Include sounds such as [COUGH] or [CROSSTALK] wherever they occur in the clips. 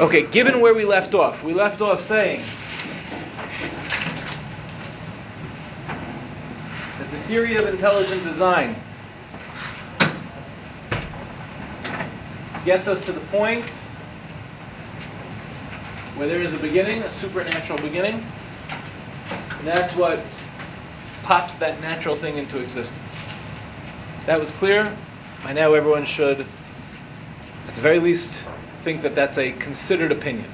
Okay, given where we left off, we left off saying that the theory of intelligent design gets us to the point where there is a beginning, a supernatural beginning, and that's what pops that natural thing into existence. That was clear. By now, everyone should, at the very least, think that that's a considered opinion.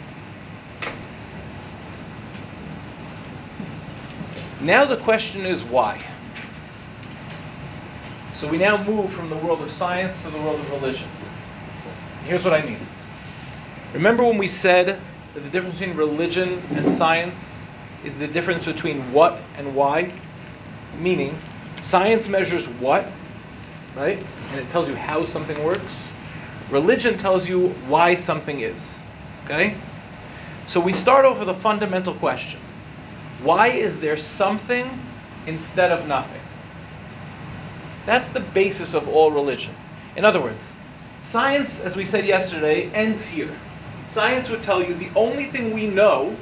Now the question is why? So we now move from the world of science to the world of religion. Here's what I mean. Remember when we said that the difference between religion and science is the difference between what and why? Meaning, science measures what, right? And it tells you how something works. Religion tells you why something is. Okay? So we start off with a fundamental question Why is there something instead of nothing? That's the basis of all religion. In other words, science, as we said yesterday, ends here. Science would tell you the only thing we know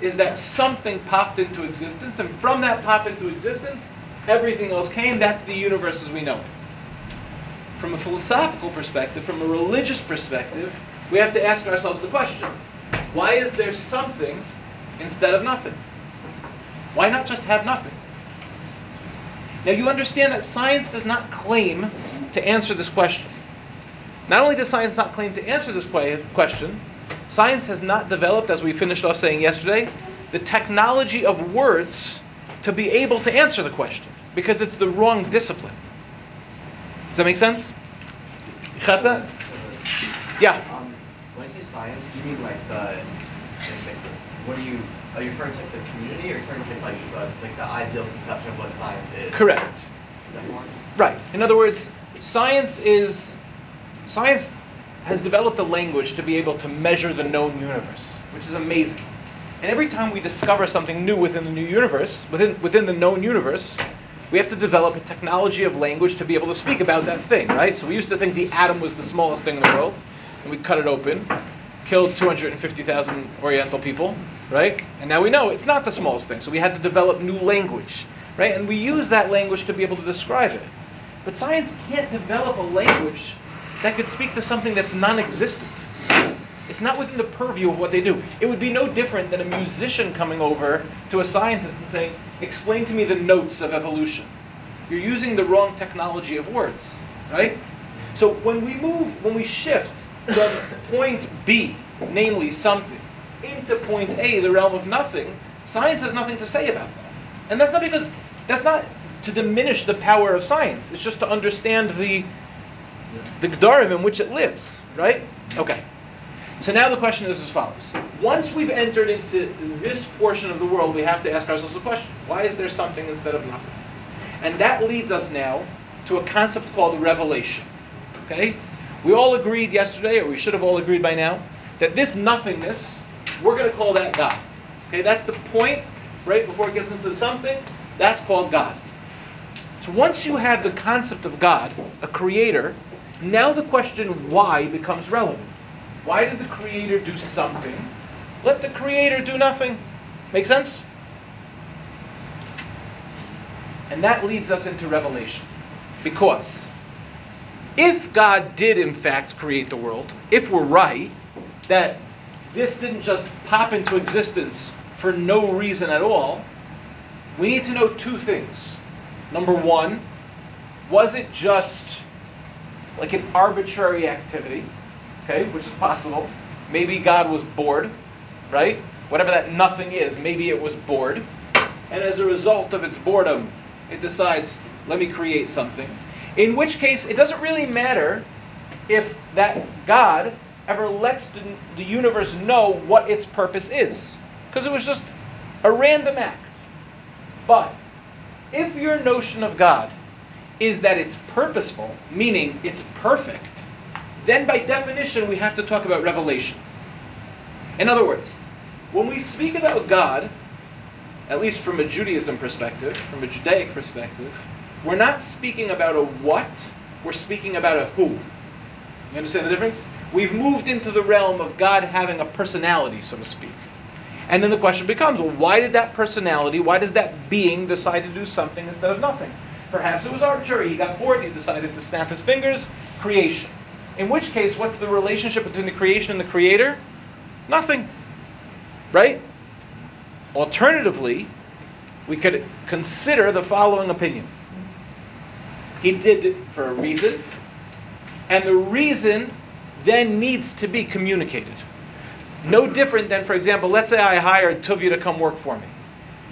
is that something popped into existence, and from that pop into existence, everything else came. That's the universe as we know it. From a philosophical perspective, from a religious perspective, we have to ask ourselves the question why is there something instead of nothing? Why not just have nothing? Now, you understand that science does not claim to answer this question. Not only does science not claim to answer this question, Science has not developed, as we finished off saying yesterday, the technology of words to be able to answer the question because it's the wrong discipline. Does that make sense? Chata? Yeah. Um, when you say science, do you mean like the, like, what do you, are you referring to like the community or are you referring to like, the, like the ideal conception of what science is? Correct. One? Right. In other words, science is, science has developed a language to be able to measure the known universe, which is amazing. And every time we discover something new within the new universe, within, within the known universe, we have to develop a technology of language to be able to speak about that thing, right? So we used to think the atom was the smallest thing in the world, and we cut it open, killed 250,000 Oriental people, right? And now we know it's not the smallest thing. So we had to develop new language, right? And we use that language to be able to describe it. But science can't develop a language that could speak to something that's non existent. It's not within the purview of what they do. It would be no different than a musician coming over to a scientist and saying, Explain to me the notes of evolution. You're using the wrong technology of words, right? So when we move, when we shift from point B, namely something, into point A, the realm of nothing, science has nothing to say about that. And that's not because, that's not to diminish the power of science. It's just to understand the the Gdarim in which it lives, right? Okay. So now the question is as follows. Once we've entered into this portion of the world, we have to ask ourselves a question. Why is there something instead of nothing? And that leads us now to a concept called revelation. Okay? We all agreed yesterday, or we should have all agreed by now, that this nothingness, we're going to call that God. Okay, that's the point, right before it gets into something, that's called God. So once you have the concept of God, a creator, now the question why becomes relevant. Why did the Creator do something? Let the Creator do nothing. Make sense? And that leads us into Revelation. Because if God did in fact create the world, if we're right, that this didn't just pop into existence for no reason at all, we need to know two things. Number one, was it just like an arbitrary activity, okay, which is possible. Maybe God was bored, right? Whatever that nothing is, maybe it was bored. And as a result of its boredom, it decides, let me create something. In which case, it doesn't really matter if that God ever lets the universe know what its purpose is, because it was just a random act. But if your notion of God is that it's purposeful, meaning it's perfect, then by definition we have to talk about revelation. In other words, when we speak about God, at least from a Judaism perspective, from a Judaic perspective, we're not speaking about a what, we're speaking about a who. You understand the difference? We've moved into the realm of God having a personality, so to speak. And then the question becomes well, why did that personality, why does that being decide to do something instead of nothing? Perhaps it was arbitrary. He got bored, he decided to snap his fingers, creation. In which case, what's the relationship between the creation and the creator? Nothing. Right? Alternatively, we could consider the following opinion. He did it for a reason, and the reason then needs to be communicated. No different than, for example, let's say I hired Tuvia to come work for me.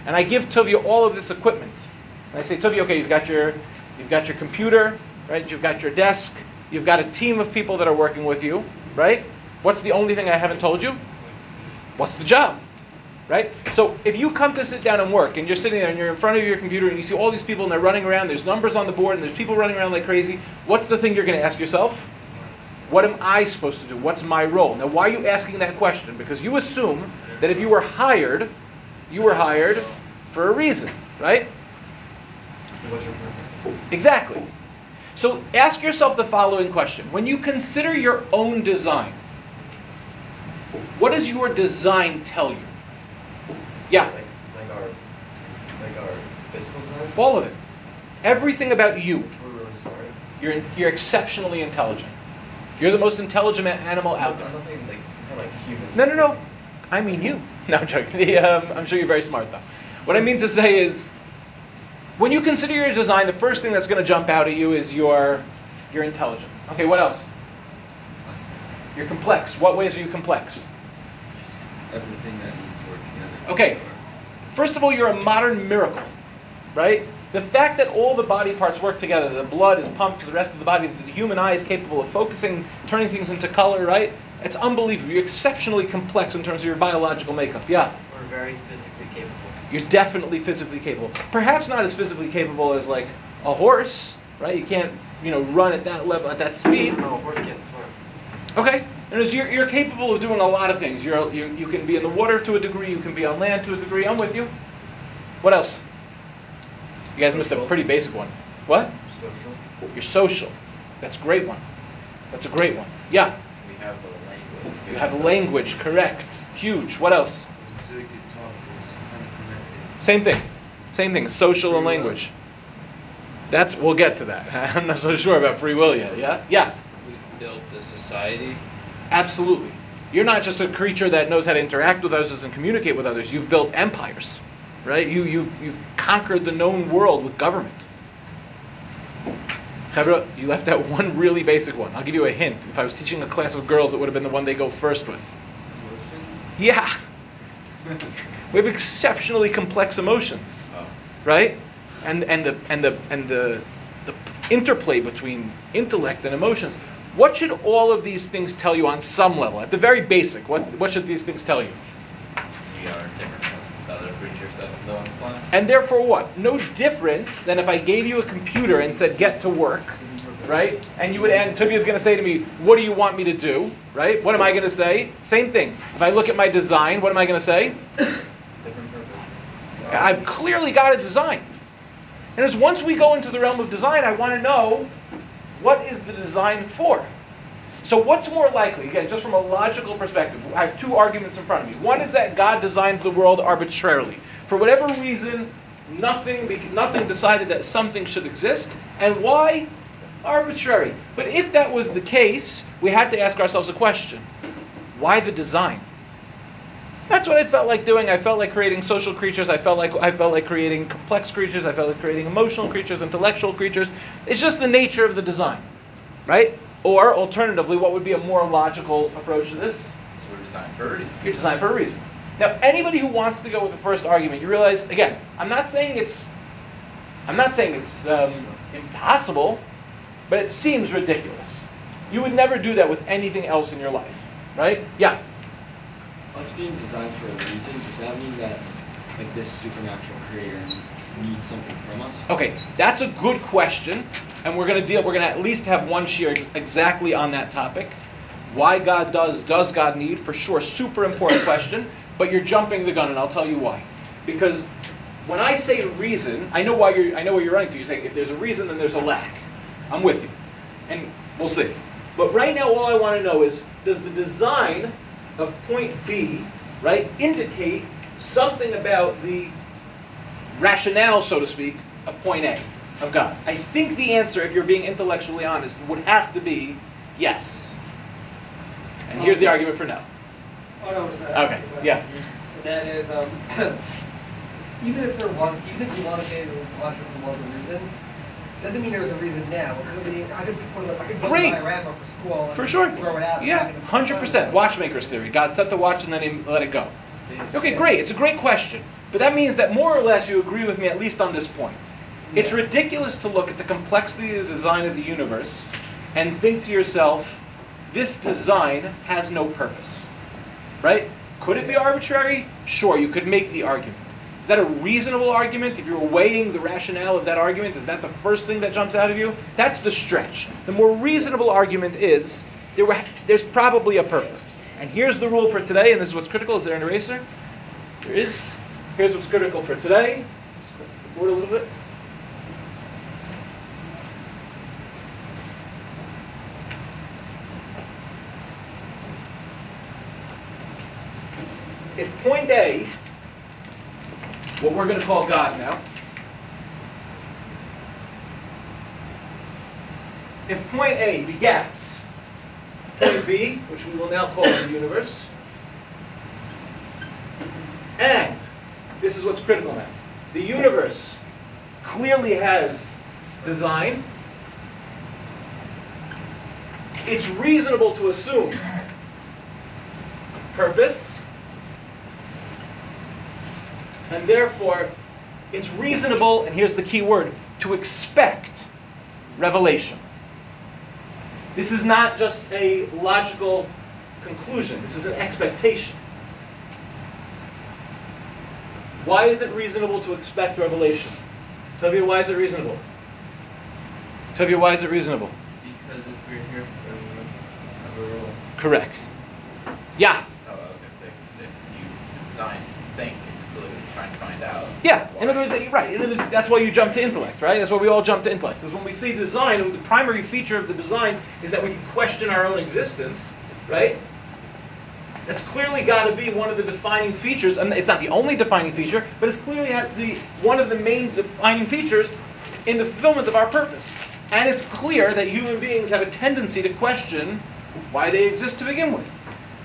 And I give Tuvia all of this equipment. And I say, Tuvia, okay, you've got your you've got your computer, right? You've got your desk, you've got a team of people that are working with you, right? What's the only thing I haven't told you? What's the job? Right? So if you come to sit down and work and you're sitting there and you're in front of your computer and you see all these people and they're running around, there's numbers on the board and there's people running around like crazy, what's the thing you're going to ask yourself? What am I supposed to do? What's my role? Now, why are you asking that question? Because you assume that if you were hired, you were hired for a reason, right? What's your purpose? Exactly. So ask yourself the following question. When you consider your own design, what does your design tell you? Yeah, Like, like our, like our physical design? all of it. Everything about you. We're really smart. You're, you're exceptionally intelligent. You're the most intelligent animal out there. I'm not saying like, it's not like human. No, no, no. I mean you. [LAUGHS] No, I'm joking. [LAUGHS] The, um, I'm sure you're very smart, though. What I mean to say is, when you consider your design, the first thing that's going to jump out at you is your, you're intelligent. Okay, what else? You're complex. What ways are you complex? Everything that needs to work together. Okay. First of all, you're a modern miracle, right? The fact that all the body parts work together, the blood is pumped to the rest of the body, the human eye is capable of focusing, turning things into color, right? It's unbelievable. You're exceptionally complex in terms of your biological makeup. Yeah. We're very physically capable. You're definitely physically capable. Perhaps not as physically capable as like a horse, right? You can't, you know, run at that level, at that speed. No, a horse can't swim. Okay. And as you're, you're capable of doing a lot of things. You're, you, you can be in the water to a degree. You can be on land to a degree. I'm with you. What else? You guys missed a pretty basic one. What? Social. You're social. That's a great one. That's a great one. Yeah. We have a language. You have language. Correct. Huge. What else? So we could talk. It's kind of connected. Same thing. Same thing. Social and language. That's. We'll get to that. [LAUGHS] I'm not so sure about free will yet. Yeah. Yeah. We built a society. Absolutely. You're not just a creature that knows how to interact with others and communicate with others. You've built empires, right? You, you've, you've conquered the known world with government. Chevra, you left out one really basic one. I'll give you a hint. If I was teaching a class of girls, it would have been the one they go first with. Emotion. Yeah. [LAUGHS] We have exceptionally complex emotions, Oh. right? And and the and the and the the interplay between intellect and emotions. What should all of these things tell you on some level? At the very basic, what what should these things tell you? We are different from the other creatures that live on this planet. And therefore what? No different than if I gave you a computer and said get to work, right? And you would and Tuvia's gonna say to me, What do you want me to do? Right? What am I gonna say? Same thing. If I look at my design, what am I gonna say? I've clearly got a design. And as once we go into the realm of design, I want to know what is the design for? So what's more likely? Again, just from a logical perspective, I have two arguments in front of me. One is that God designed the world arbitrarily. For whatever reason, nothing nothing decided that something should exist. And why? Arbitrary. But if that was the case, we have to ask ourselves a question. Why the design? That's what I felt like doing. I felt like creating social creatures. I felt like I felt like creating complex creatures. I felt like creating emotional creatures, intellectual creatures. It's just the nature of the design, right? Or alternatively, what would be a more logical approach to this? So we're designed for a reason. You're designed for a reason. Now, anybody who wants to go with the first argument, you realize again, I'm not saying it's, I'm not saying it's um, impossible, but it seems ridiculous. You would never do that with anything else in your life, right? Yeah. Us being designed for a reason, does that mean that like this supernatural creator needs something from us? Okay, that's a good question, and we're going to deal. We're to at least have one shiur ex- exactly on that topic. Why God does does God need for sure? Super important [COUGHS] question, but you're jumping the gun, and I'll tell you why. Because when I say reason, I know why you're. I know where you're running to. You're saying if there's a reason, then there's a lack. I'm with you, and we'll see. But right now, all I want to know is does the design of point B, right, indicate something about the rationale, so to speak, of point A, of God? I think the answer, if you're being intellectually honest, would have to be yes. And here's the argument for no. Oh no, was that? Okay, yeah. That is, um, [COUGHS] even if there was, even if you want to say there logically was a reason, doesn't mean there's a reason now. Be, I could put a, I could build Great. a diorama for school and For sure. throw it out. Yeah, stick it in the hundred percent. Watchmaker's theory. God set the watch and then he let it go. Okay, great. It's a great question. But that means that more or less you agree with me at least on this point. It's ridiculous to look at the complexity of the design of the universe and think to yourself, this design has no purpose. Right? Could it be arbitrary? Sure, you could make the argument. Is that a reasonable argument? If you're weighing the rationale of that argument, is that the first thing that jumps out of you? That's the stretch. The more reasonable argument is there were, there's probably a purpose. And here's the rule for today, and this is what's critical. Is there an eraser? There is. Here's what's critical for today. The board a little bit. If point A, what we're going to call God now, if point A begets point B, which we will now call the universe, and this is what's critical now. The universe clearly has design. It's reasonable to assume purpose. And therefore, it's reasonable, and here's the key word, to expect revelation. This is not just a logical conclusion, this is an expectation. Why is it reasonable to expect revelation? Tuvia, why is it reasonable? Tuvia, why is it reasonable? Because if we're here, we must have a rule. Correct. Yeah. Oh, I was gonna say, 'cause if you design think, it's clearly what you're trying to find out. Yeah, in other words, right. In other words, that's why you jump to intellect, right? That's why we all jump to intellect. Because when we see design, the primary feature of the design is that we can question our own existence, right? That's clearly got to be one of the defining features, and it's not the only defining feature, but it's clearly the one of the main defining features in the fulfillment of our purpose. And it's clear that human beings have a tendency to question why they exist to begin with.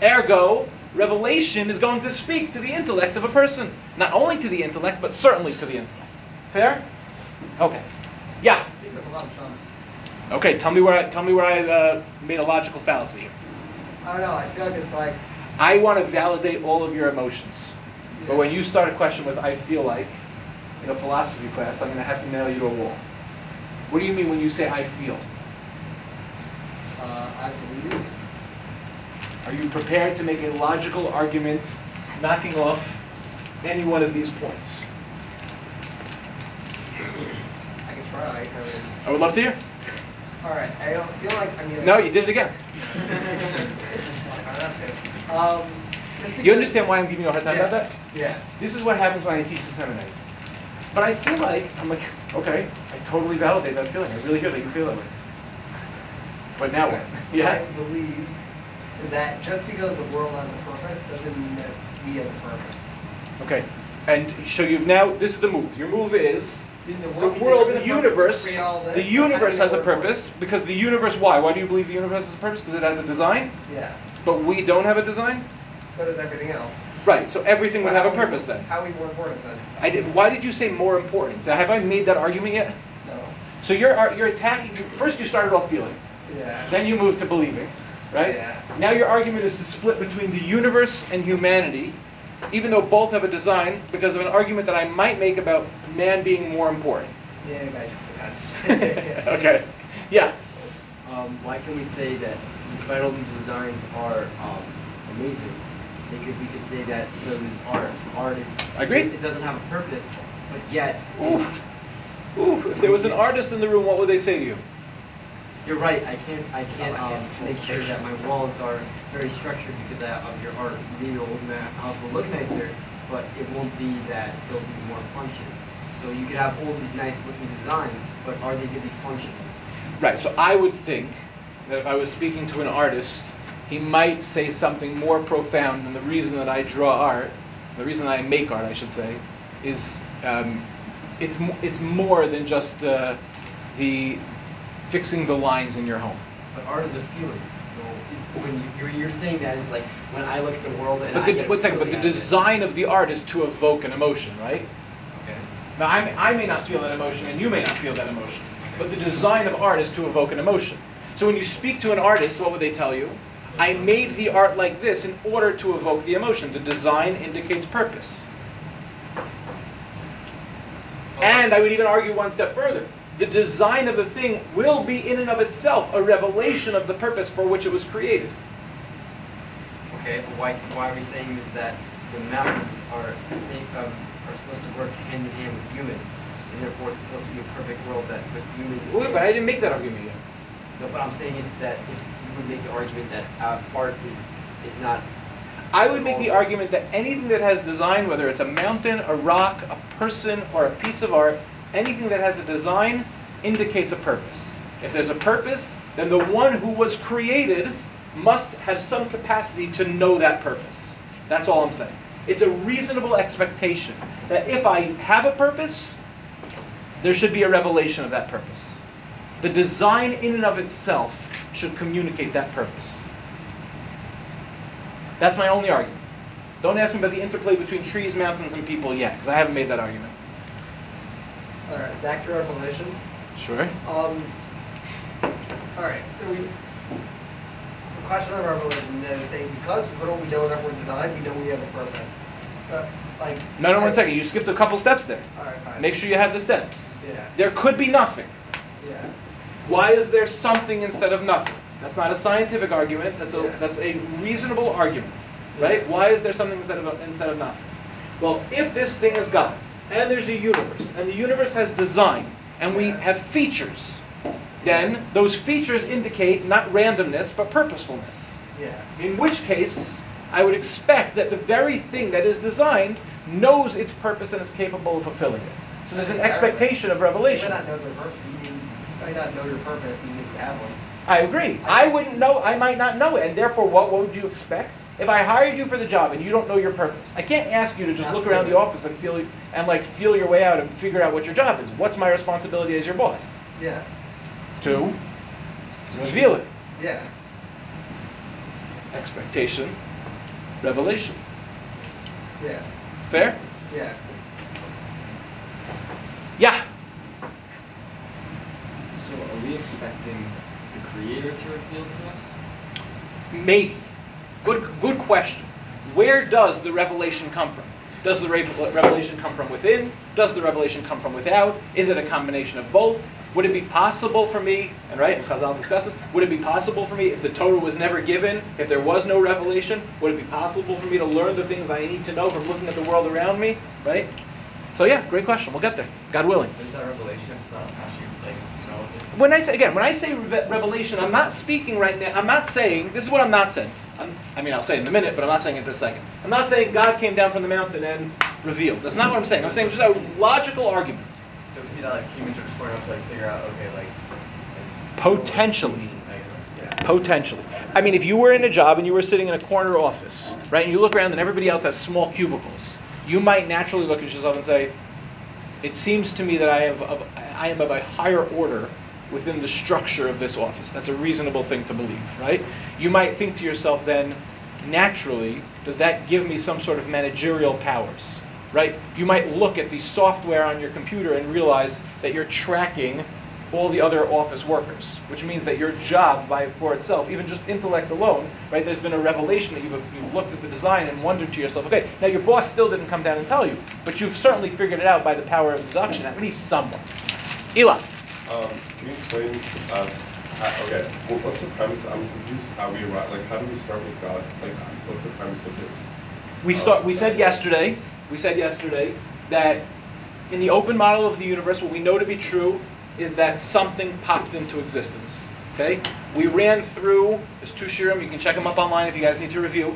Ergo, revelation is going to speak to the intellect of a person. Not only to the intellect, but certainly to the intellect. Fair? Okay. Yeah. I think there's a lot of jumps. Okay. Tell me where I tell me where I uh, made a logical fallacy. here. I don't know. I feel like it's like. I want to validate all of your emotions. But when you start a question with "I feel like," in a philosophy class, I'm going to have to nail you to a wall. What do you mean when you say "I feel"? Uh, I believe. Are you prepared to make a logical argument, knocking off any one of these points? I could try. I mean, I would love to hear. all right. I don't feel like. I mean. No, you did it again. [LAUGHS] um, You understand why I'm giving you a hard time about that? Yeah. This is what happens when I teach the seminaries. But I feel like, I'm like, okay, I totally validate that feeling. I really hear that you feel that way. But now what? I Yeah? Believe that just because the world has a purpose doesn't mean that we have a purpose. Okay. And so you've now, this is the move. Your move is I mean, the the world, world, the universe, this, the but how do universe has a purpose because the universe, why? Why do you believe the universe has a purpose? Because it has a design, Yeah. but we don't have a design? So does everything else. Right, so everything would have a are we- purpose then. How are we more important then? I did, why did you say more important? Have I made that argument yet? No. So you're, you're attacking, you, first you started off feeling. Yeah. Then you moved to believing, right? Yeah. Now your argument is to split between the universe and humanity, even though both have a design, because of an argument that I might make about man being more important. Yeah, I got you for that. [LAUGHS] okay. Yeah. Um, why can we say that despite all these designs are um, amazing, they could we could say that so is art. Art is I agree. It, it doesn't have a purpose, but yet Oof. it's Ooh, if there was an artist in the room, what would they say to you? You're right. I can't I can't um, make sure that my walls are very structured because I, of your art. Maybe it'll, my house will look nicer, but it won't be that it'll be more functional. So you could have all these nice looking designs, but are they going to be functional? Right. So I would think that if I was speaking to an artist, he might say something more profound than the reason that I draw art, the reason I make art, I should say, is um, it's, it's more than just uh, the fixing the lines in your home. But art is a feeling. So when you, you're, you're saying that is like when I look at the world and But I the, get wait a second, but the design of the art is to evoke an emotion, right? Okay. Now, I may, I may not feel that emotion, and you may not feel that emotion. But the design of art is to evoke an emotion. So when you speak to an artist, what would they tell you? I made the art like this in order to evoke the emotion. The design indicates purpose. And I would even argue one step further. The design of the thing will be in and of itself a revelation of the purpose for which it was created. Okay, but why, why are we saying is that the mountains are the same, um, are supposed to work hand in hand with humans, and therefore it's supposed to be a perfect world that with humans. Wait, and- but I didn't make that argument yet. No, what I'm saying is that if you would make the argument that uh, art is is not. I would make the argument that anything that has design, whether it's a mountain, a rock, a person, or a piece of art, anything that has a design indicates a purpose. If there's a purpose, then the one who was created must have some capacity to know that purpose. That's all I'm saying. It's a reasonable expectation that if I have a purpose, there should be a revelation of that purpose. The design in and of itself should communicate that purpose. That's my only argument. Don't ask me about the interplay between trees, mountains, and people yet, because I haven't made that argument. All right, back to Revelation. Sure. Um, all right, so we the question of Revelation is saying because of what we know that we're designed, we know we have a purpose. But like No, no, one. You skipped a couple steps there. All right, fine. Make sure you have the steps. Yeah. There could be nothing. Yeah. Why is there something instead of nothing? That's not a scientific argument. That's a Yeah. that's a reasonable argument, right? Yeah. Why is there something instead of instead of nothing? Well, if this thing is God, and there's a universe, and the universe has design, and we have features, then those features indicate not randomness but purposefulness. Yeah. In which case, I would expect that the very thing that is designed knows its purpose and is capable of fulfilling it. So there's an expectation of You might revelation. not know purpose. You might not know your purpose even if you have one. I agree. I wouldn't know, I might not know it. And therefore, what would you expect? If I hired you for the job and you don't know your purpose, I can't ask you to just Not look around the office and feel and like feel your way out and figure out what your job is. What's my responsibility as your boss? Yeah. To mm-hmm. reveal it. Yeah. Expectation, revelation. Yeah. Fair? Yeah. Yeah. So are we expecting the creator to reveal to us? Maybe. Good, good question. Where does the revelation come from? Does the revelation come from within? Does the revelation come from without? Is it a combination of both? Would it be possible for me, and right, and Chazal discusses, would it be possible for me if the Torah was never given, if there was no revelation, would it be possible for me to learn the things I need to know from looking at the world around me? Right? So yeah, great question. We'll get there. God willing. Is that revelation actually like? When I say again, when I say re- revelation, I'm not speaking right now. I'm not saying this is what I'm not saying. I'm, I mean, I'll say it in a minute, but I'm not saying it this second. I'm not saying God came down from the mountain and revealed. That's not what I'm saying. I'm saying just a logical argument. So be that like humans are just smart enough to like figure out okay like, Potentially. Potentially. I mean, if you were in a job and you were sitting in a corner office, right, and you look around and everybody else has small cubicles, you might naturally look at yourself and say, "It seems to me that I have I am of a higher order within the structure of this office." That's a reasonable thing to believe, right? You might think to yourself then, naturally, does that give me some sort of managerial powers? Right? You might look at the software on your computer and realize that you're tracking all the other office workers, which means that your job by for itself, even just intellect alone, right? There's been a revelation that you've you've looked at the design and wondered to yourself, okay, now your boss still didn't come down and tell you, but you've certainly figured it out by the power of deduction, at least somewhat. Eli, Um, can you explain? Uh, how, okay, well, what's the premise? I'm confused. How we arrive? Like, how do we start with God? Like, what's the premise of this? we start. We said yesterday. We said yesterday that in the open model of the universe, what we know to be true is that something popped into existence. Okay, we ran through. There's two shiurim. You can check them up online if you guys need to review.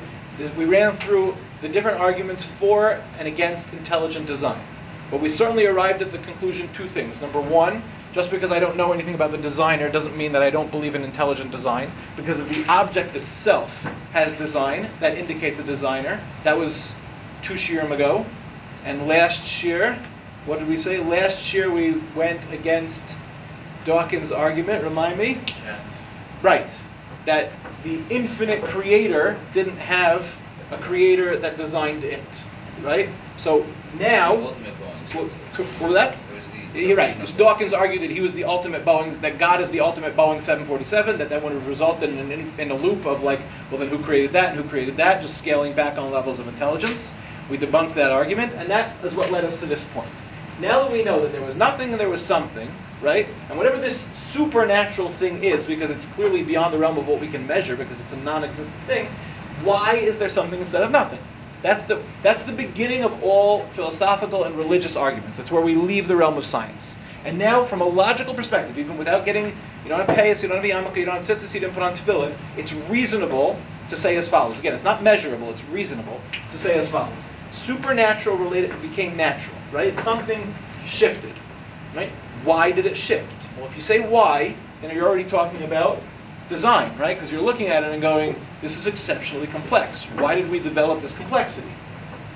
We ran through the different arguments for and against intelligent design. But we certainly arrived at the conclusion two things. Number one, Just because I don't know anything about the designer doesn't mean that I don't believe in intelligent design. Because if the object itself has design, that indicates a designer. That was two shiurim ago. And last year, what did we say? Last year we went against Dawkins' argument. Remind me. Chance. Right. That the infinite creator didn't have a creator that designed it. Right? So now, ultimate Boeing. what, what was that? You're right. Dawkins argued that he was the ultimate Boeing, that God is the ultimate Boeing 747, that that would have resulted in, an, in a loop of like, well, then who created that and who created that, just scaling back on levels of intelligence. We debunked that argument, and that is what led us to this point. Now that we know that there was nothing and there was something, right? And whatever this supernatural thing is, because it's clearly beyond the realm of what we can measure, because it's a non existent thing, why is there something instead of nothing? That's the, that's the beginning of all philosophical and religious arguments. That's where we leave the realm of science. And now, from a logical perspective, even without getting, you don't have payas, you don't have yarmulke, you don't have tzitzis, you didn't put on tefillin, it's reasonable to say as follows. Again, it's not measurable, it's reasonable to say as follows. Supernatural related became natural, right? Something shifted, right? Why did it shift? Well, if you say why, then you're already talking about design, right? Because you're looking at it and going, this is exceptionally complex. Why did we develop this complexity?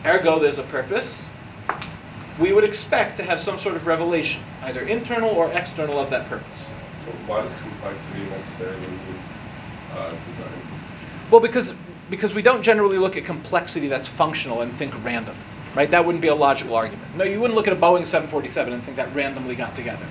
Ergo, there's a purpose. We would expect to have some sort of revelation, either internal or external, of that purpose. So why does complexity necessarily mean uh, design? Well, because because we don't generally look at complexity that's functional and think random, right? That wouldn't be a logical argument. No, you wouldn't look at a Boeing 747 and think that randomly got together.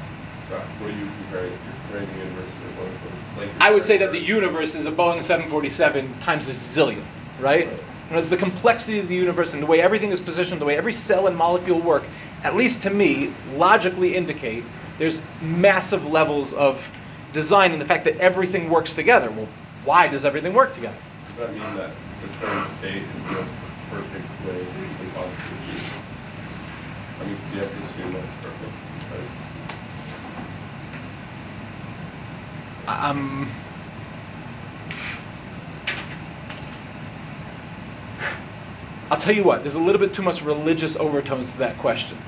So what are you comparing? You're comparing the universe to a Boeing Like I would say that the universe is a Boeing 747 times a zillion, right? And it's the complexity of the universe and the way everything is positioned, the way every cell and molecule work, at least to me, logically indicate there's massive levels of design and the fact that everything works together. Well, why does everything work together? Does that mean that the current state is the most perfect way it can possibly be? I mean, do you have to assume that it's perfect? Because Um, I'll tell you what, there's a little bit too much religious overtones to that question.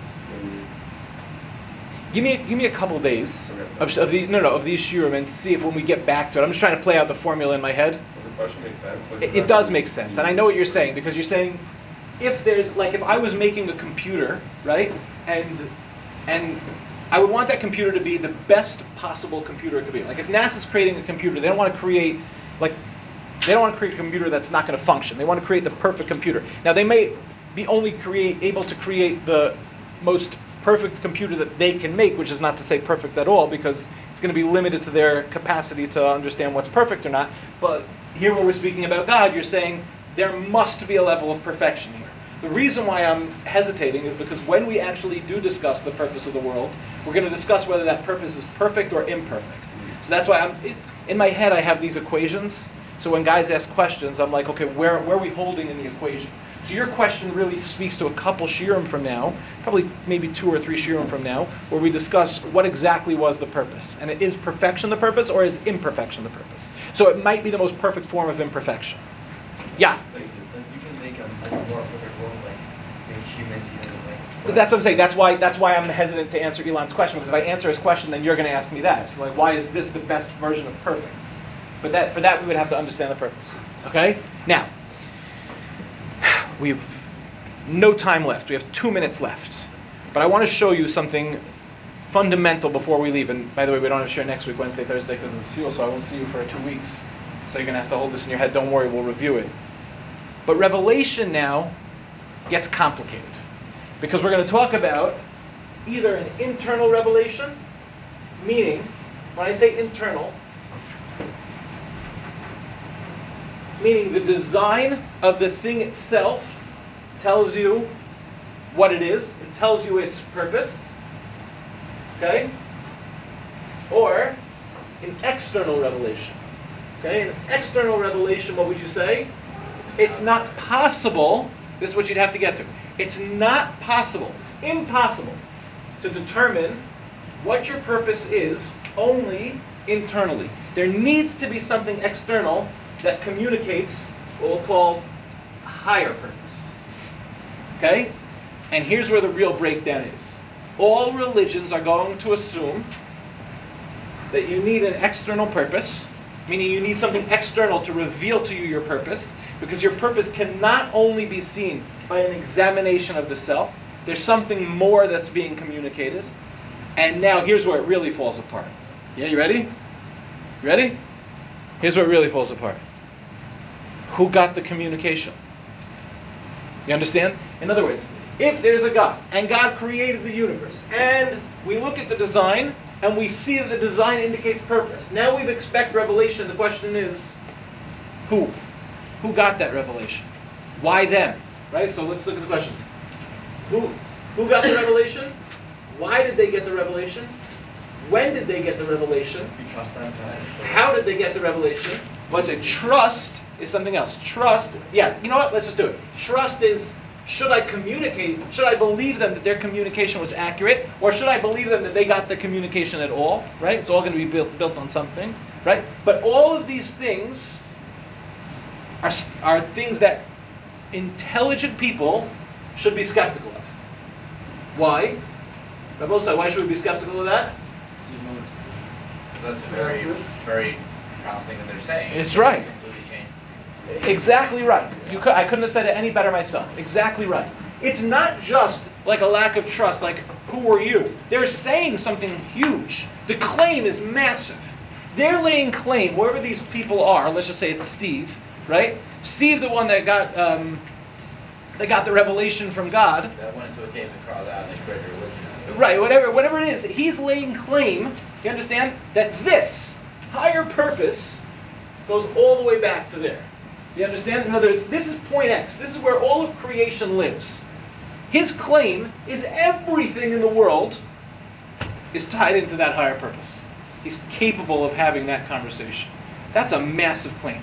Give me, give me a couple days of, of the no no of these shiurim and see if when we get back to it. I'm just trying to play out the formula in my head. does the question make sense? Like, It, it does make sense, and I know what you're saying because you're saying if there's like if I was making a computer, right, and and I would want that computer to be the best possible computer it could be. Like if NASA's creating a computer, they don't want to create like they don't want to create a computer that's not going to function. They want to create the perfect computer. Now they may be only create able to create the most perfect computer that they can make, which is not to say perfect at all, because it's going to be limited to their capacity to understand what's perfect or not. But here, where we're speaking about God, you're saying there must be a level of perfection here. The reason why I'm hesitating is because when we actually do discuss the purpose of the world, we're going to discuss whether that purpose is perfect or imperfect. So that's why I'm it, in my head. I have these equations. So when guys ask questions, I'm like, okay, where, where are we holding in the equation? So your question really speaks to a couple shiurim from now, probably maybe two or three shiurim from now, where we discuss what exactly was the purpose. And is perfection the purpose or is imperfection the purpose? So it might be the most perfect form of imperfection. Yeah, you can make a more perfect world, like make humans even like. But that's what I'm saying. That's why that's why I'm hesitant to answer Elon's question because if I answer his question, then you're going to ask me that. So like, why is this the best version of perfect? But that for that we would have to understand the purpose. Okay. Now we've no time left. We have two minutes left. But I want to show you something fundamental before we leave. And by the way, we don't have to share next week, Wednesday, Thursday, because of the fuel, so I won't see you for two weeks. So you're going to have to hold this in your head. Don't worry, we'll review it. But Revelation now gets complicated because we're going to talk about either an internal revelation, meaning, when I say internal, meaning the design of the thing itself tells you what it is, it tells you its purpose, okay? Or an external revelation. Okay, an external revelation, what would you say? It's not possible, this is what you'd have to get to. It's not possible, it's impossible to determine what your purpose is only internally. There needs to be something external that communicates what we'll call higher purpose. Okay? And here's where the real breakdown is. All religions are going to assume that you need an external purpose, meaning you need something external to reveal to you your purpose, because your purpose cannot only be seen an examination of the self. There's something more that's being communicated. And now here's where it really falls apart. Yeah, you ready? You ready? Here's where it really falls apart. Who got the communication? You understand? In other words, if there's a God and God created the universe and we look at the design and we see that the design indicates purpose. Now we expect revelation. The question is, who? Who got that revelation? Why them? Right? So let's look at the questions. Who who got the revelation? Why did they get the revelation? When did they get the revelation? You trust them, right? How did they get the revelation? Was it trust is something else. Trust, yeah, you know what? Let's just do it. Trust is should I communicate, should I believe them that their communication was accurate, or should I believe them that they got the communication at all? Right? It's all going to be built, built on something, right? But all of these things are, are things that intelligent people should be skeptical of. Why? Rabosai, why should we be skeptical of that? That's a very, very profound thing that they're saying. It's right. Exactly right. You could, I couldn't have said it any better myself. Exactly right. It's not just like a lack of trust, like, who are you? They're saying something huge. The claim is massive. They're laying claim, whoever these people are, let's just say it's Steve, right? Steve, the one that got um, that got the revelation from God, That went to a cave and crawled out and a religion. out of it. Right, whatever, whatever it is, he's laying claim. You understand that this higher purpose goes all the way back to there. You understand? In other words, this is point X. This is where all of creation lives. His claim is everything in the world is tied into that higher purpose. He's capable of having that conversation. That's a massive claim.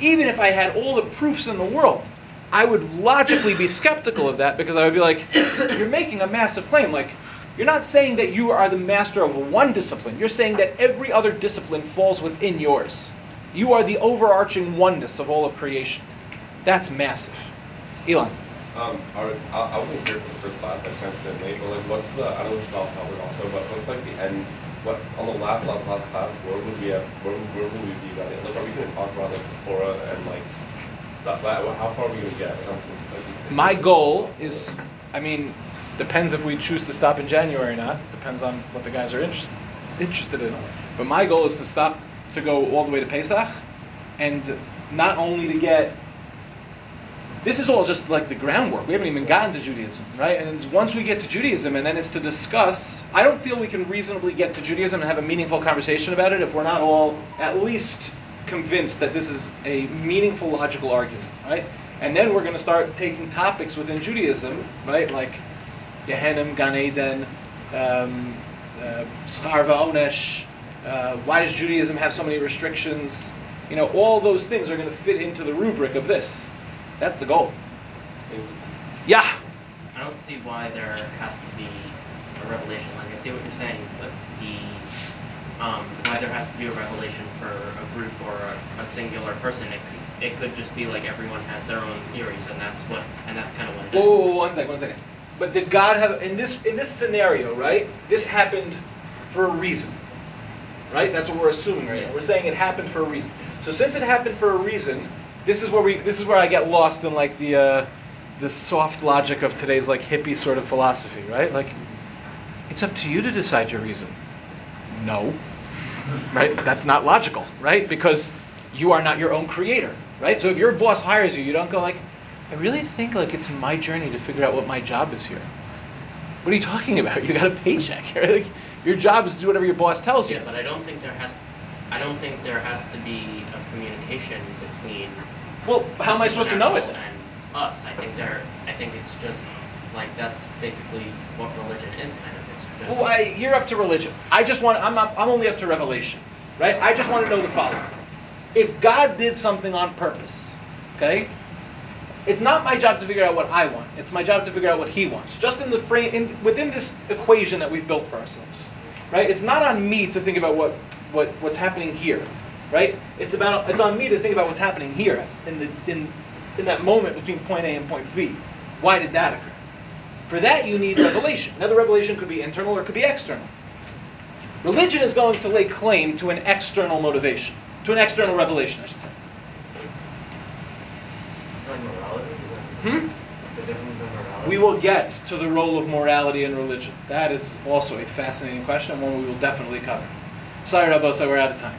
Even if I had all the proofs in the world, I would logically be skeptical of that because I would be like, you're making a massive claim. Like, you're not saying that you are the master of one discipline. You're saying that every other discipline falls within yours. You are the overarching oneness of all of creation. That's massive. Elon. Um, are, I, I wasn't here for the first class. I of stayed late. But like, what's the? I know this is off also, but what's like the end? What on the last last last class? Where would we have? Where, where would we be it? Like, are we going to talk about like Torah and like stuff? Like, how far are we going to get? Like, My goal is, I mean, depends if we choose to stop in January or not. Depends on what the guys are interest, interested in. But my goal is to stop, to go all the way to Pesach, and not only to get. This is all just like the groundwork. We haven't even gotten to Judaism, right? And once we get to Judaism, and then it's to discuss. I don't feel we can reasonably get to Judaism and have a meaningful conversation about it if we're not all at least convinced that this is a meaningful logical argument, right? And then we're going to start taking topics within Judaism, right? Like Gehenim, Gan Eden, um, uh, Schar V'Onesh. Uh, why does Judaism have so many restrictions? You know, all those things are going to fit into the rubric of this. That's the goal. Yeah. I don't see why there has to be a revelation. Like I see what you're saying, but the um, why there has to be a revelation for a group or a, a singular person. It could, it could just be like everyone has their own theories, and that's what and that's kind of what it is. Whoa, whoa, whoa, one second, one second. But did God have in this in this scenario, right? This happened for a reason, right? That's what we're assuming right now. We're saying it happened for a reason. So since it happened for a reason, this is where we this is where I get lost in like the uh, the soft logic of today's like hippie sort of philosophy, right? Like, it's up to you to decide your reason. No, right? That's not logical, right? Because you are not your own creator, right? So if your boss hires you, you don't go like, I really think like it's my journey to figure out what my job is here. What are you talking about? You got a paycheck, [LAUGHS] right? Like, your job is to do whatever your boss tells you. Yeah, but I don't think there has. I don't think there has to be a communication between. Well, how am I supposed to know it then? And us, I think there. I think it's just like that's basically what religion is kind of. It's just. Well, I, you're up to religion. I just want. I'm not, I'm only up to revelation, right? I just want to know the following: If God did something on purpose, okay, it's not my job to figure out what I want. It's my job to figure out what He wants. Just in the frame, in, within this equation that we've built for ourselves, right? It's not on me to think about what, what what's happening here, right? It's about it's on me to think about what's happening here in the in in that moment between point A and point B. Why did that occur? For that, you need [COUGHS] revelation. Now, the revelation could be internal or it could be external. Religion is going to lay claim to an external motivation, to an external revelation, I should say. Hmm? We will get to the role of morality in religion. That is also a fascinating question and one we will definitely cover. Sorry, Rabbi, so we're out of time.